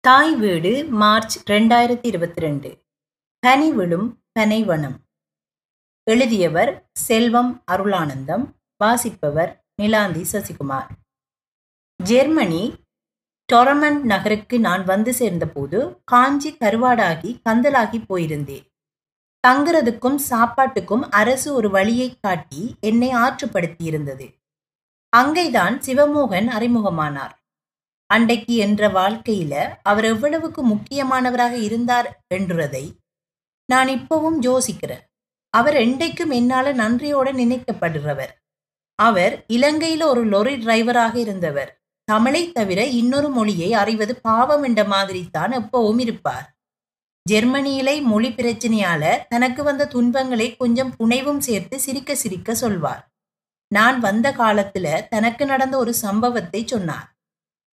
தாய் வீடு மார்ச் ரெண்டாயிரத்தி இருபத்தி ரெண்டு பனி விழும் பனைவனம் எழுதியவர் செல்வம் அருளானந்தம் வாசிப்பவர் நிலாந்தி சசிகுமார். ஜெர்மனி டொரமன் நகருக்கு நான் வந்து சேர்ந்தபோது காஞ்சி கருவாடாகி கந்தலாகி போயிருந்தேன். தங்குறதுக்கும் சாப்பாட்டுக்கும் அரசு ஒரு வழியை காட்டி என்னை ஆற்றுப்படுத்தியிருந்தது. அங்கேதான் சிவமோகன் அறிமுகமானார். அன்றைக்கு என்ற வாழ்க்கையில அவர் எவ்வளவுக்கு முக்கியமானவராக இருந்தார் என்றதை நான் இப்பவும் யோசிக்கிறேன். அவர் என்றைக்கும் என்னால நன்றியோட நினைக்கப்படுறவர் அவர் இலங்கையில ஒரு லொரி டிரைவராக இருந்தவர். தமிழை தவிர இன்னொரு மொழியை அறிவது பாவம் என்ற மாதிரி தான் எப்பவும் இருப்பார். ஜெர்மனியிலே மொழி பிரச்சனையால தனக்கு வந்த துன்பங்களை கொஞ்சம் புனைவும் சேர்த்து சிரிக்க சிரிக்க சொல்வார். நான் வந்த காலத்துல தனக்கு நடந்த ஒரு சம்பவத்தை சொன்னார்.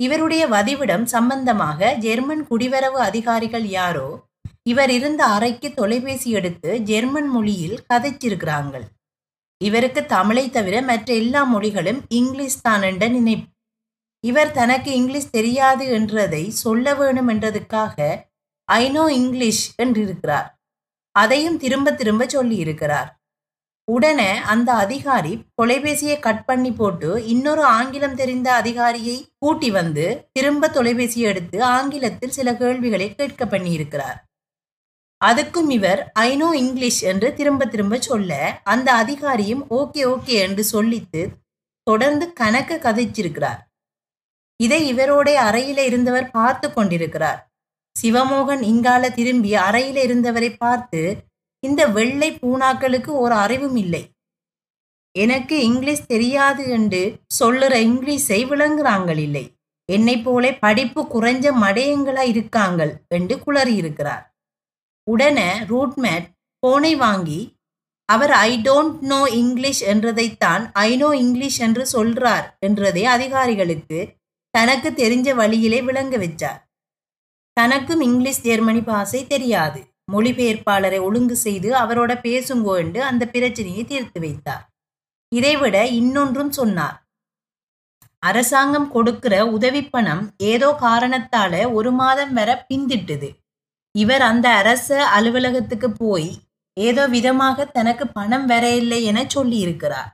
இவருடைய வதிவிடம் சம்பந்தமாக ஜெர்மன் குடிவரவு அதிகாரிகள் யாரோ இவர் இருந்த அறைக்கு தொலைபேசி எடுத்து ஜெர்மன் மொழியில் கதைச்சிருக்கிறாங்கள். இவருக்கு தமிழை தவிர மற்ற எல்லா மொழிகளும் இங்கிலீஷ் தான் என்ற நினைப்பு. இவர் தனக்கு இங்கிலீஷ் தெரியாது என்றதை சொல்ல வேணும் என்றதுக்காக ஐ நோ இங்கிலீஷ் என்றிருக்கிறார். அதையும் திரும்ப திரும்ப சொல்லியிருக்கிறார். உடனே அந்த அதிகாரி தொலைபேசியை கட் பண்ணி போட்டு இன்னொரு ஆங்கிலம் தெரிந்த அதிகாரியை கூட்டி வந்து திரும்ப தொலைபேசியை எடுத்து ஆங்கிலத்தில் சில கேள்விகளை கேட்க பண்ணியிருக்கிறார். அதுக்கும் இவர் ஐநோ இங்கிலீஷ் என்று திரும்ப திரும்ப சொல்ல அந்த அதிகாரியும் ஓகே ஓகே என்று சொல்லித்து தொடர்ந்து கணக்கு கதைச்சிருக்கிறார். இதை இவரோட அறையில இருந்தவர் பார்த்து கொண்டிருக்கிறார். சிவமோகன் இங்கால திரும்பி அறையில இருந்தவரை பார்த்து இந்த வெள்ளை பூனாக்களுக்கு ஒரு அறிவும் இல்லை. எனக்கு இங்கிலீஷ் தெரியாது என்று சொல்லுற இங்கிலீஷை விளங்குறாங்கள் இல்லை. என்னை போலே படிப்பு குறைஞ்ச மடையங்களா இருக்காங்கள் என்று குளறி இருக்கிறார் உடனே ரூட்மேட் போனை வாங்கி அவர் ஐ டோன்ட் நோ இங்கிலீஷ் என்றதைத்தான் ஐ நோ இங்கிலீஷ் என்று சொல்றார் என்றதை அதிகாரிகளுக்கு தனக்கு தெரிஞ்ச வழியிலே விளங்க வச்சார். தனக்கும் இங்கிலீஷ் ஜெர்மனி பாசை தெரியாது. மொழிபெயர்ப்பாளரை ஒழுங்கு செய்து அவரோட பேசுங்கோ என்று அந்த பிரச்சனையை தீர்த்து வைத்தார். இதைவிட இன்னொன்றும் சொன்னார். அரசாங்கம் கொடுக்கிற உதவி பணம் ஏதோ காரணத்தால ஒரு மாதம் வர பிந்திட்டுது. இவர் அந்த அரச அலுவலகத்துக்கு போய் ஏதோ விதமாக தனக்கு பணம் வர இல்லை என சொல்லி இருக்கிறார்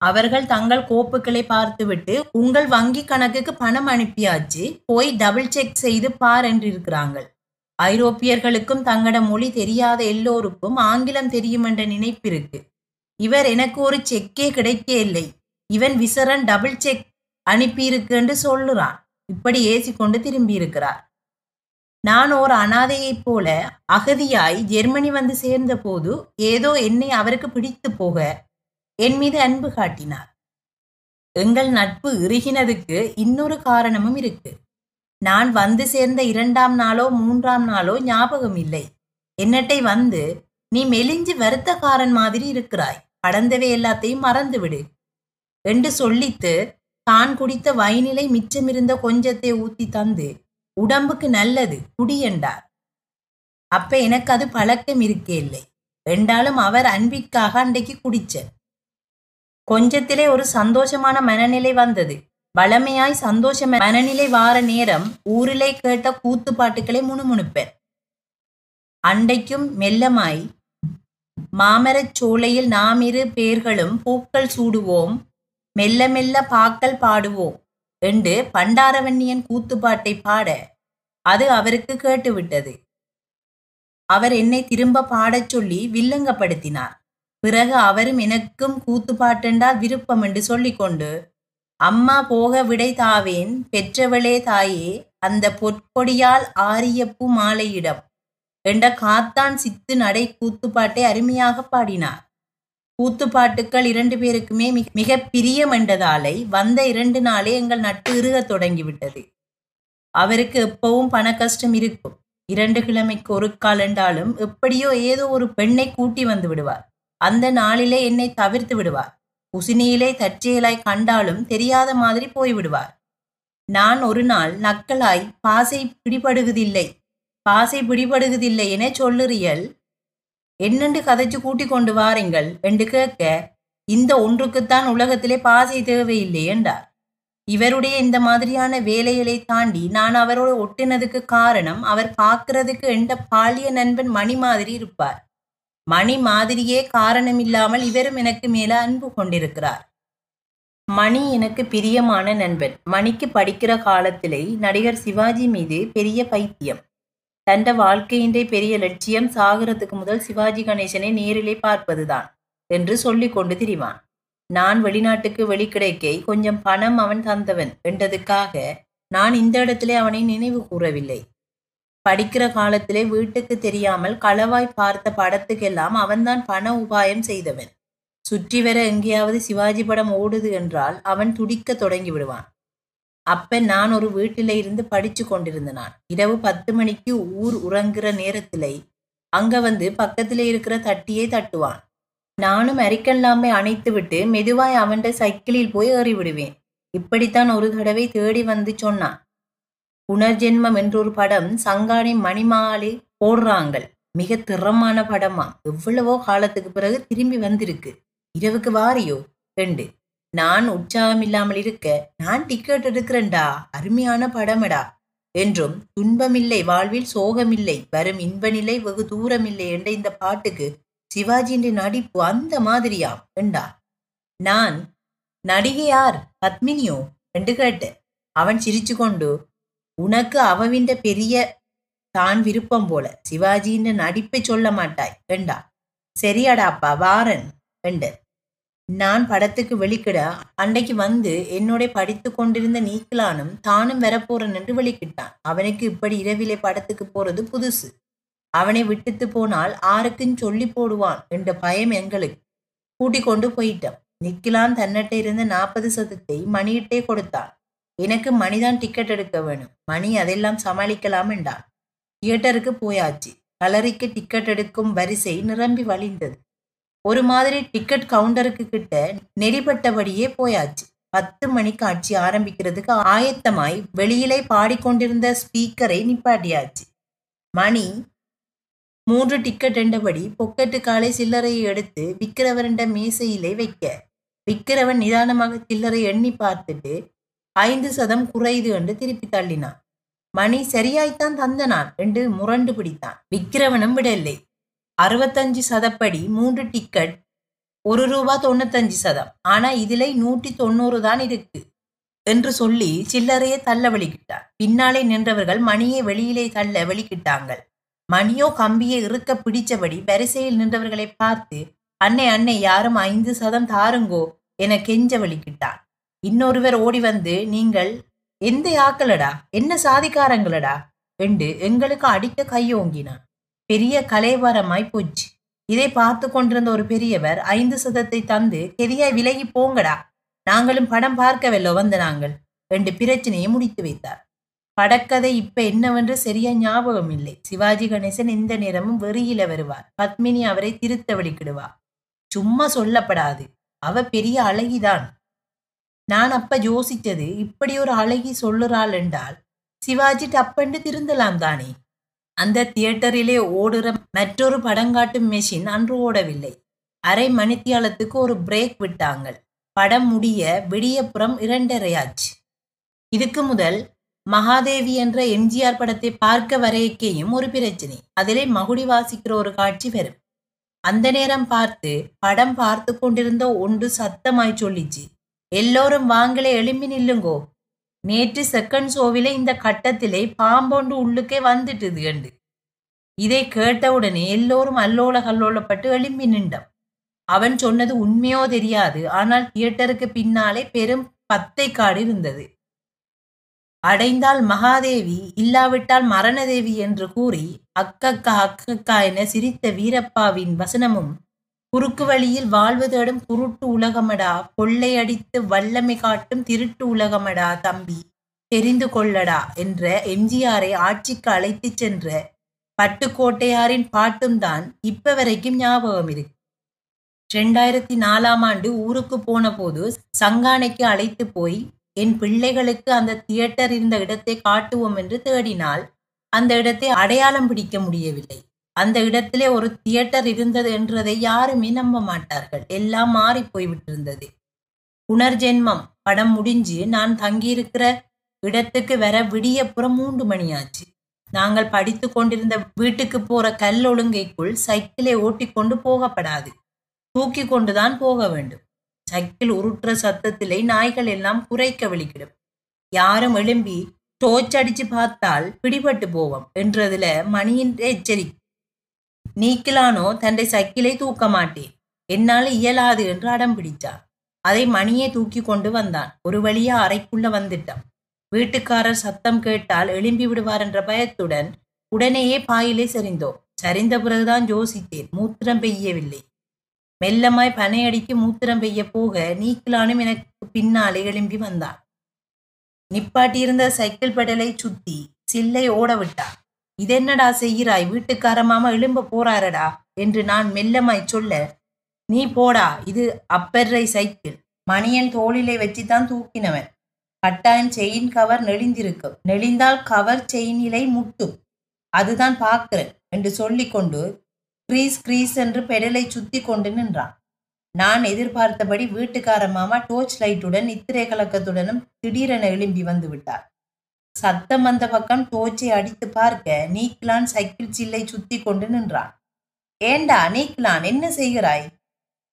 அவர்கள் தங்கள் கோப்புகளை பார்த்துவிட்டு உங்கள் வங்கி கணக்குக்கு பணம் அனுப்பியாச்சு போய் டபுள் செக் செய்து பார் என்றிருக்கிறாங்கள் ஐரோப்பியர்களுக்கும் தங்கட மொழி தெரியாத எல்லோருக்கும் ஆங்கிலம் தெரியும் என்ற நினைப்பிருக்கு. இவர் எனக்கு ஒரு செக்கே கிடைக்க இல்லை. இவன் விசரன் டபுள் செக் அனுப்பியிருக்குன்னு சொல்லுறான். இப்படி ஏசி கொண்டு திரும்பியிருக்கிறார். நான் ஒரு அனாதையைப் போல அகதியாய் ஜெர்மனி வந்து சேர்ந்த போது ஏதோ என்னை அவருக்கு பிடித்து போக என் மீது அன்பு காட்டினார். எங்கள் நட்பு இறுகினதுக்கு இன்னொரு காரணமும் இருக்கு. நான் வந்து சேர்ந்த இரண்டாம் நாளோ மூன்றாம் நாளோ ஞாபகம் இல்லை என்னட்டை வந்து நீ மெலிஞ்சு வருத்தக்காரன் மாதிரி இருக்கிறாய். கடந்தவை எல்லாத்தையும் மறந்து விடு என்று சொல்லித்து தான் குடித்த வைநிலை மிச்சமிருந்த கொஞ்சத்தை ஊத்தி தந்து உடம்புக்கு நல்லது குடி என்றார். அப்ப எனக்கு அது பழக்கம் இருக்கே இல்லை. என்றாலும் அவர் அன்பிற்காக அன்றைக்கு குடிச்சேன் கொஞ்சத்திலே ஒரு சந்தோஷமான மனநிலை வந்தது. வளமையாய் சந்தோஷம் மனநிலை வார நேரம் ஊரிலே கேட்ட கூத்து பாட்டுக்களை முணுமுணுப்பேன். அண்டைக்கும் மெல்லமாய் மாமரச் சோலையில் நாம் இரு பேர்களும் பூக்கள் சூடுவோம் மெல்ல மெல்ல பாக்கள் பாடுவோம் என்று பண்டாரவன்னியன் கூத்துப்பாட்டை பாட அது அவருக்கு கேட்டுவிட்டது. அவர் என்னை திரும்ப பாடச் சொல்லி வில்லங்கப்படுத்தினார். பிறகு அவரும் எனக்கும் கூத்துப்பாட்டென்றால் விருப்பம் என்று சொல்லிக்கொண்டு அம்மா போக விடை தாவேன் பெற்றவளே தாயே அந்த பொற்கொடியால் ஆரியப்பு மாலையிடம் என்ற காத்தான் சித்து நடை கூத்துப்பாட்டை அருமையாக பாடினார். கூத்துப்பாட்டுக்கள் இரண்டு பேருக்குமே மிக பிரியம் என்றதாலை வந்த இரண்டு நாளே எங்கள் நட்டு இறுகத் தொடங்கிவிட்டது. அவருக்கு எப்பவும் பண கஷ்டம் இருக்கும். இரண்டு கிழமைக்கு ஒரு கால் என்றாலும் எப்படியோ ஏதோ ஒரு பெண்ணை கூட்டி வந்து விடுவார். அந்த நாளிலே என்னை தவிர்த்து விடுவார். குசினியிலே தற்செயலாய் கண்டாலும் தெரியாத மாதிரி போய்விடுவார். நான் ஒரு நாள் நக்கலாய் பாசை பிடிபடுகுதில்லை பாசை பிடிபடுகுதில்லை என சொல்லுறியல். என்னென்று கதைச்சு கூட்டி கொண்டு வாருங்கள் என்று கேட்க இந்த ஒன்றுக்குத்தான் உலகத்திலே பாசை தேவையில்லை என்றார். இவருடைய இந்த மாதிரியான வேலைகளை தாண்டி நான் அவரோட ஒட்டினதுக்கு காரணம் அவர் பார்க்கறதுக்கு எந்த பாலிய நண்பன் மணி மாதிரி இருப்பார். மணி மாதிரியே காரணமில்லாமல் இவரும் எனக்கு மேல அன்பு கொண்டிருக்கிறார். மணி எனக்கு பிரியமான நண்பன். மணிக்கு படிக்கிற காலத்திலே நடிகர் சிவாஜி மீது பெரிய பைத்தியம். தண்ட வாழ்க்கையின்றே பெரிய லட்சியம் சாகிறதுக்கு முதல் சிவாஜி கணேசனை நேரிலே பார்ப்பதுதான் என்று சொல்லிக் கொண்டு திரிவான். நான் வெளிநாட்டுக்கு வெளிக்கிடைக்கை கொஞ்சம் பணம் அவன் தந்தவன் என்றதுக்காக நான் இந்த இடத்திலே அவனை நினைவு கூறவில்லை. படிக்கிற காலத்திலே வீட்டுக்கு தெரியாமல் களவாய் பார்த்த படத்துக்கெல்லாம் அவன்தான் பண உபாயம் செய்தவன். சுற்றி வர எங்கேயாவது சிவாஜி படம் ஓடுது என்றால் அவன் துடிக்க தொடங்கி விடுவான். அப்ப நான் ஒரு வீட்டில இருந்து படிச்சு கொண்டிருந்தனான். இரவு பத்து மணிக்கு ஊர் உறங்குற நேரத்திலே அங்க வந்து பக்கத்திலே இருக்கிற தட்டியை தட்டுவான். நானும் அரிக்கல்லாமை அணைத்து விட்டு மெதுவாய் அவன்கிட்ட சைக்கிளில் போய் ஏறி விடுவேன் இப்படித்தான் ஒரு தடவை தேடி வந்து சொன்னான். புனர்ஜென்மம் என்றொரு படம் சங்காணி மணிமாலை போடுறாங்க மிக திறமான படமா? எவ்வளவோ காலத்துக்கு பிறகு திரும்பி வந்திருக்கு. இரவுக்கு வாரியோ? ரெண்டு. நான் உற்சாகம் இல்லாமல் இருக்க நான் டிக்கெட் எடுக்கிறேன்டா. அருமையான படமடா. என்றும் துன்பமில்லை வாழ்வில் சோகமில்லை வரும் இன்பநிலை வெகு தூரமில்லை என்ற இந்த பாட்டுக்கு சிவாஜியின் நடிப்பு அந்த மாதிரியாம் என்றா நான் நடிகையார் பத்மினியோ? என்று கேட்டேன். அவன் சிரிச்சு கொண்டு உனக்கு அவவிண்ட பெரிய தான் விருப்பம் போல. சிவாஜின்னு நடிப்பை சொல்ல மாட்டாய். வேண்டா. சரியாடாப்பா வாரன். என்ற நான் படத்துக்கு வெளிக்கிட அன்றைக்கு வந்து என்னோட படித்து கொண்டிருந்த நீக்கலானும் தானும் வரப்போறன் என்று வெளிக்கிட்டான். அவனுக்கு இப்படி இரவிலே படத்துக்கு போறது புதுசு. அவனை விட்டுத்து போனால் ஆருக்கும் சொல்லி போடுவான் என்ற பயம் எங்களுக்கு. கூட்டிக் கொண்டு போயிட்டான் நிக்கிலான் தன்னிட்ட இருந்த நாற்பது சதத்தை மணியிட்டே கொடுத்தான். எனக்கு மணிதான் டிக்கெட் எடுக்க வேணும். மணி அதெல்லாம் சமாளிக்கலாம் என்றான். தியேட்டருக்கு போயாச்சு. கலரிக்கு டிக்கெட் எடுக்கும் வரிசை நிரம்பி வழிந்தது. ஒரு மாதிரி டிக்கெட் கவுண்டருக்கு கிட்ட நெறிப்பட்டபடியே போயாச்சு. பத்து மணி காட்சி ஆரம்பிக்கிறதுக்கு ஆயத்தமாய் வெளியிலே பாடிக்கொண்டிருந்த ஸ்பீக்கரை நிப்பாட்டியாச்சு. மணி மூன்று டிக்கெட் என்றபடி பொக்கெட்டு காலை சில்லறையை எடுத்து விக்கிரவரண்ட மேசையிலே வைக்க. விக்கிரவன் நிதானமாக சில்லறை எண்ணி பார்த்துட்டு ஐந்து சதம் குறைது என்று திருப்பி தள்ளினான். மணி சரியாய்த்தான் தந்தனான் என்று முரண்டு பிடித்தான். விக்கிரவனும் விடவில்லை. அறுபத்தஞ்சு சதப்படி மூன்று டிக்கெட் ஒரு ரூபா தொண்ணூத்தஞ்சு சதம். ஆனா இதுல நூற்றி தொண்ணூறு தான் இருக்கு என்று சொல்லி சில்லறையை தள்ள வலிக்கிட்டார் பின்னாலே நின்றவர்கள் மணியை வெளியிலே தள்ள வலிக்கிட்டாங்கள் மணியோ கம்பியை இறுக்க பிடிச்சபடி வரிசையில் நின்றவர்களை பார்த்து அன்னை அன்னை யாரும் ஐந்து சதம் தாருங்கோ என கெஞ்ச வலிக்கிட்டான் இன்னொருவர் ஓடி வந்து நீங்கள் எந்த ஆக்களடா என்ன சாதிக்காரங்களடா? என்று எங்களுக்கு அடிக்க கையோங்கினான் பெரிய கலைவரமாய் போச்சு. இதை பார்த்து கொண்டிருந்த ஒரு பெரியவர் ஐந்து சதத்தை தந்து கெதியாய் விலகி போங்கடா. நாங்களும் படம் பார்க்கவில்லை வந்த நாங்கள். ரெண்டு பிரச்சனையை முடித்து வைத்தார். படக்கதை இப்ப என்னவென்று சரியா ஞாபகம் இல்லை. சிவாஜி கணேசன் எந்த நேரமும் வெறியில வருவார். பத்மினி அவரை திருத்த வலிக்கிடுவார் சும்மா சொல்லப்படாது. அவ பெரிய அழகிதான். நான் அப்ப யோசித்தது இப்படி ஒரு அழகி சொல்லுறாள் என்றால் சிவாஜி டப்பண்டு திருந்தலாம் தானே? அந்த தியேட்டரிலே ஓடுற மற்றொரு படங்காட்டும் மெஷின் அன்று ஓடவில்லை. அரை மணித்தியாலத்துக்கு ஒரு பிரேக் விட்டாங்கள். படம் முடிய விடியப்புறம் இரண்டரையாச்சு. இதுக்கு முதல் மகாதேவி என்ற எம்ஜிஆர் படத்தை பார்க்க வரையக்கையும் ஒரு பிரச்சனை. அதிலே மகுடி வாசிக்கிற ஒரு காட்சி வரும். அந்த நேரம் பார்த்து படம் பார்த்து கொண்டிருந்த ஒன்று சத்தமாய் சொல்லிச்சு. எல்லோரும் வாங்கலே எழும்பி நில்லுங்கோ. நேற்று செகண்ட் ஷோவில இந்த கட்டத்திலே பாம்பொண்டு உள்ளுக்கே வந்துட்டுது என்று இதை கேட்டவுடனே எல்லோரும் அல்லோல கல்லோலப்பட்டு எழும்பி நின்றோம். அவன் சொன்னது உண்மையோ தெரியாது ஆனால் தியேட்டருக்கு பின்னாலே பெரும் பத்தை காடு இருந்தது. அடைந்தால் மகாதேவி இல்லாவிட்டால் மரணதேவி என்று கூறி அக்கக்கா அக்கக்கா என சிரித்த வீரப்பாவின் வசனமும் குறுக்கு வழியில் வாழ்வு தேடும் குருட்டு உலகமடா. கொள்ளையடித்து வல்லமை காட்டும் திருட்டு உலகமடா தம்பி. தெரிந்து கொள்ளடா என்ற எம்ஜிஆரை ஆட்சிக்கு அழைத்துச் சென்ற பட்டுக்கோட்டையாரின் பாட்டும் தான் இப்ப வரைக்கும் ஞாபகம் இருக்கு. ரெண்டாயிரத்தி நாலாம் ஆண்டு ஊருக்கு போன போது சங்கானைக்கு அழைத்து போய் என் பிள்ளைகளுக்கு அந்த தியேட்டர் இருந்த இடத்தை காட்டுவோம் என்று தேடினால் அந்த இடத்தை அடையாளம் பிடிக்க முடியவில்லை. அந்த இடத்திலே ஒரு தியேட்டர் இருந்தது என்றதை யாருமே நம்ப மாட்டார்கள். எல்லாம் மாறி போய்விட்டிருந்தது. புனர்ஜென்மம். படம் முடிஞ்சு நான் தங்கியிருக்கிற இடத்துக்கு வர விடியப்புறம் மூன்று மணியாச்சு. நாங்கள் படித்து கொண்டிருந்த வீட்டுக்கு போற கல் ஒழுங்கைக்குள் சைக்கிளை ஓட்டிக்கொண்டு போகப்படாது. தூக்கி கொண்டுதான் போக வேண்டும். சைக்கிள் உருட்டுற சத்தத்திலே நாய்கள் எல்லாம் குறைக்க வெளிக்கிடும் யாரும் எழும்பி டோச் அடிச்சு பார்த்தால் பிடிபட்டு போவோம் என்றதுல மணியின் எச்சரிக்கை. நீக்கிலானோ தன்னை சைக்கிளை தூக்க மாட்டேன். என்னால் இயலாது என்று அடம் பிடிச்சார் அதை மணியை தூக்கி கொண்டு வந்தான். ஒரு வழியா அறைக்குள்ள வந்துட்டான். வீட்டுக்காரர் சத்தம் கேட்டால் எழும்பி விடுவார் என்ற பயத்துடன் உடனேயே பாயிலே சரிந்தோம் சரிந்த பிறகுதான் யோசித்தேன் மூத்திரம் பெய்யவில்லை. மெல்லமாய் பனையடிக்கு மூத்திரம் பெய்ய போக நீக்கிலானும் எனக்கு பின்னாலே எழும்பி வந்தான். நிப்பாட்டியிருந்த சைக்கிள் பெடலை சுத்தி சில்லை ஓட விட்டான் இதென்னடா செய்கிறாய்? வீட்டுக்கார மாமா எழும்ப போறாரடா என்று நான் மெல்லமாய் சொல்ல நீ போடா இது அப்பர்ரை சைக்கிள். மணியன் தோளிலே வச்சுதான் தூக்கினவன். கட்டாயம் செயின் கவர் நெளிந்திருக்கும். நெளிந்தால் கவர் செயினிலை முட்டும். அதுதான் பார்க்கிறேன் என்று சொல்லிக்கொண்டு கிரீஸ் கிரீஸ் என்று பெடலை சுத்தி கொண்டு நின்றான். நான் எதிர்பார்த்தபடி வீட்டுக்கார மாமா டோர்ச் லைட்டுடன் நித்திரை கலக்கத்துடனும் திடீரென எழும்பி வந்து விட்டார். சத்தம் வந்த பக்கம் டோர்ச்சை அடித்து பார்க்க நீக்கிலான் சைக்கிள் சில்லை சுத்தி கொண்டு நின்றான். ஏண்டா நீக்கிலான் என்ன செய்கிறாய்?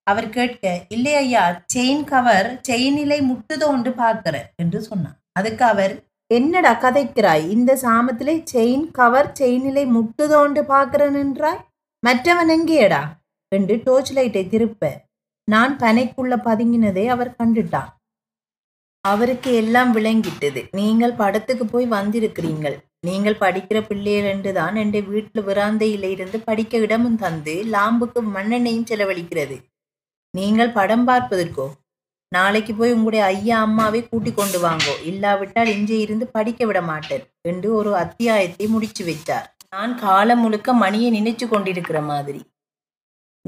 அவர் கேட்க இல்லை ஐயா செயின் கவர் செயினிலை முட்டுதோண்டு பார்க்கிறேன் என்று சொன்னான். அதுக்கு அவர் என்னடா கதைக்கிறாய்? இந்த சாமத்திலே செயின் கவர் செயினிலை முட்டுதோண்டு பார்க்கிறேன் என்றாய்? மற்றவன் எங்கேடா என்று டோர்ச் லைட்டை திருப்ப நான் பனைக்குள்ள பதுங்கினதை அவர் கண்டுட்டான் அவருக்கு எல்லாம் விளங்கிட்டது. நீங்கள் படத்துக்கு போய் வந்திருக்கிறீங்கள் நீங்கள் படிக்கிற பிள்ளைகள் என்றுதான் என் வீட்டில் விராந்தையில இருந்து படிக்க இடமும் தந்து லாம்புக்கு மண்ணெண்ணையும் செலவழிக்கிறது. நீங்கள் படம் பார்ப்பதற்கோ நாளைக்கு போய் உங்களுடைய ஐயா அம்மாவை கூட்டிக் கொண்டு வாங்கோ. இல்லாவிட்டால் இங்கே இருந்து படிக்க விட மாட்டேன் என்று ஒரு அத்தியாயத்தை முடிச்சு வைத்தார். நான் காலம் முழுக்க மணியை நினைச்சு கொண்டிருக்கிற மாதிரி.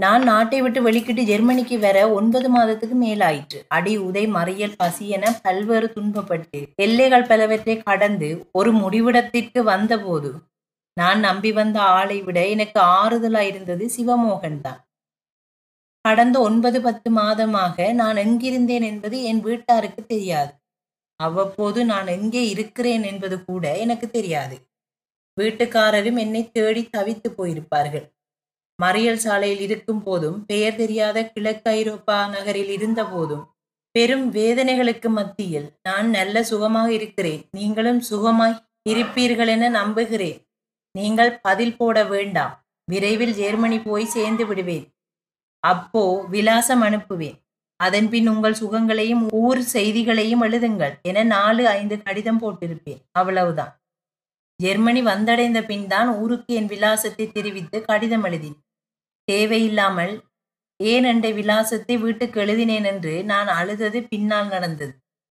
நான் நாட்டை விட்டு வெளிக்கிட்டு ஜெர்மனிக்கு வர ஒன்பது மாதத்துக்கு மேலாயிற்று. அடி உதை மறியல் பசி என பல்வேறு துன்பப்பட்டு எல்லைகள் பலவற்றை கடந்து ஒரு முடிவிடத்திற்கு வந்தபோது நான் நம்பி வந்த ஆளை விட எனக்கு ஆறுதலாயிருந்தது சிவமோகன் தான். கடந்த ஒன்பது பத்து மாதமாக நான் எங்கிருந்தேன் என்பது என் வீட்டாருக்கு தெரியாது. அவ்வப்போது நான் எங்கே இருக்கிறேன் என்பது கூட எனக்கு தெரியாது. வீட்டுக்காரரும் என்னை தேடி தவித்து போயிருப்பார்கள். மறியல் சாலையில் இருக்கும் போதும் பெயர் தெரியாத கிழக்கு ஐரோப்பா நகரில் இருந்த போதும் பெரும் வேதனைகளுக்கு மத்தியில் நான் நல்ல சுகமாக இருக்கிறேன். நீங்களும் சுகமாய் இருப்பீர்கள் என நம்புகிறேன். நீங்கள் பதில் போட வேண்டாம். விரைவில் ஜெர்மனி போய் சேர்ந்து விடுவேன். அப்போ விலாசம் அனுப்புவேன். அதன்பின் உங்கள் சுகங்களையும் ஊர் செய்திகளையும் எழுதுங்கள் என நாலு ஐந்து கடிதம் போட்டிருப்பேன். அவ்வளவுதான். ஜெர்மனி வந்தடைந்த பின் தான் ஊருக்கு என் விலாசத்தை தெரிவித்து கடிதம் எழுதினேன். தேவையில்லாமல் ஏன் என்ற விலாசத்தை வீட்டுக்கு எழுதினேன் என்று நான் அழுதது பின்னால் நடந்தது.